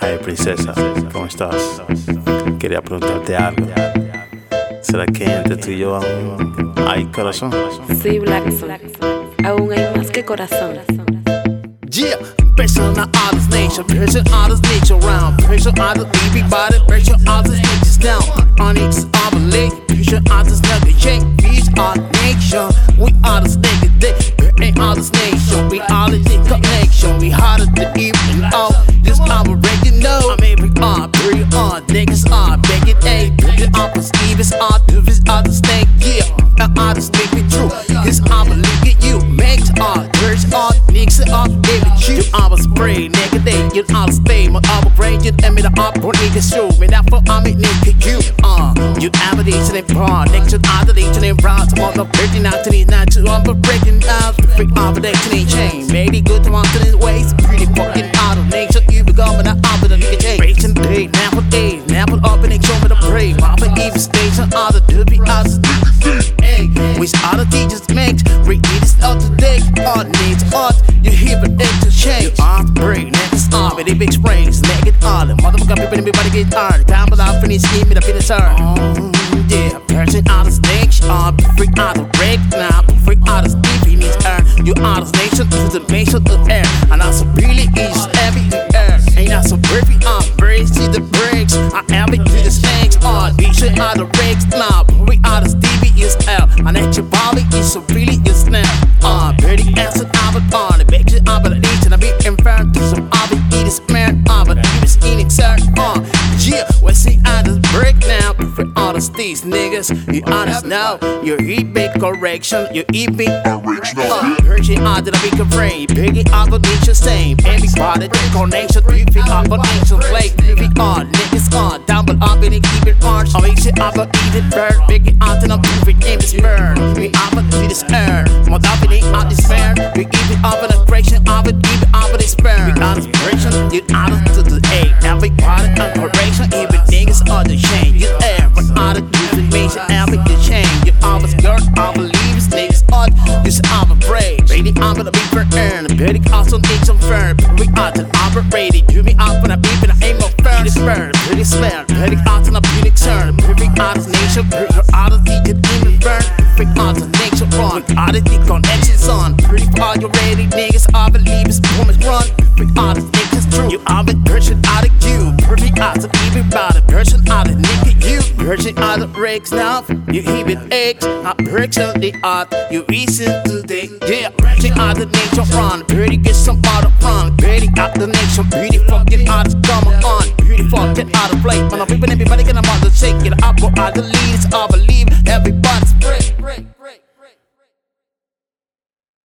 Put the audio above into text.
Hey princesa, ¿cómo estás? Quería preguntarte algo. ¿Será que entre tú y yo aún hay corazón? Sí, Black, aún hay más que corazón. Yeah, pressure on the artist nation, pressure artist nature round, pressure artist everybody, pressure artist bitches down. Onyx overlay, pressure artist nugget shake, beach art nation, we artists nigga dick, ain't artist nation, we all the connection, we harder than even out. This album breaking no, I'm every art, pretty art, niggas art, begging. A, pretty artist, Steven's art, you all stay, my album brain, you and me the art, bro, nigga, show me that for I'm it, nigga, you, uh, you average and broad, next to other adoration and broad, to all the breaking out to these not to all the breaking out, the freak ovulation ain't chain, maybe good to on to these ways, pretty fucking out of nature, you be going out of the nigga, day, now for days, now put up and show me the brave, my for even station, all and they big sprains, naked all the motherfucker people, everybody get hard, time but I finish, give me the finish turn, oh, yeah, person out of snakes, art, freak out of break, now, freak out of Stevie needs earn, you out of nation, to the nation of air, and I'm so really easy, every air, ain't I so perfect, I'm brave, see the breaks, I am it to the snakes, art, we should out of breaks, now, we out of Stevie is L, and at your body is so really is now, these niggas, you honest now, you eat big correction, you eat big original. uh, Virgin out of the big frame, piggy out the nature same, everybody, connection, three feet up on nation play, three feet on, niggas on, down but up and keep it orange, I make shit up and eat it bird, big out and I'm moving, is burn, we up and see this earn, more up and out this fair, we give it up and a creation, up and keep it up and it's burn, we got inspiration, you out to the A, everybody, operating, you me up when I beep and I ain't no firm, it's burn, pretty smell, pretty out and a pretty turn, out of nation, the in the burn, pretty out of nature run, out of the connections on, pretty are you ready, niggas, I believe it's woman's run, out of niggas true, you are the person out of you, pretty out of everybody, person out of nigga you, person out of breaks now, you even eggs, I breaks on the art, you reason today, yeah, pretty out of nature run, pretty get some out the nation, pretty fucking out of come on, pretty fucking out of play, when I'm people everybody gonna want to shake it up, out the leaves, I believe everybody's free.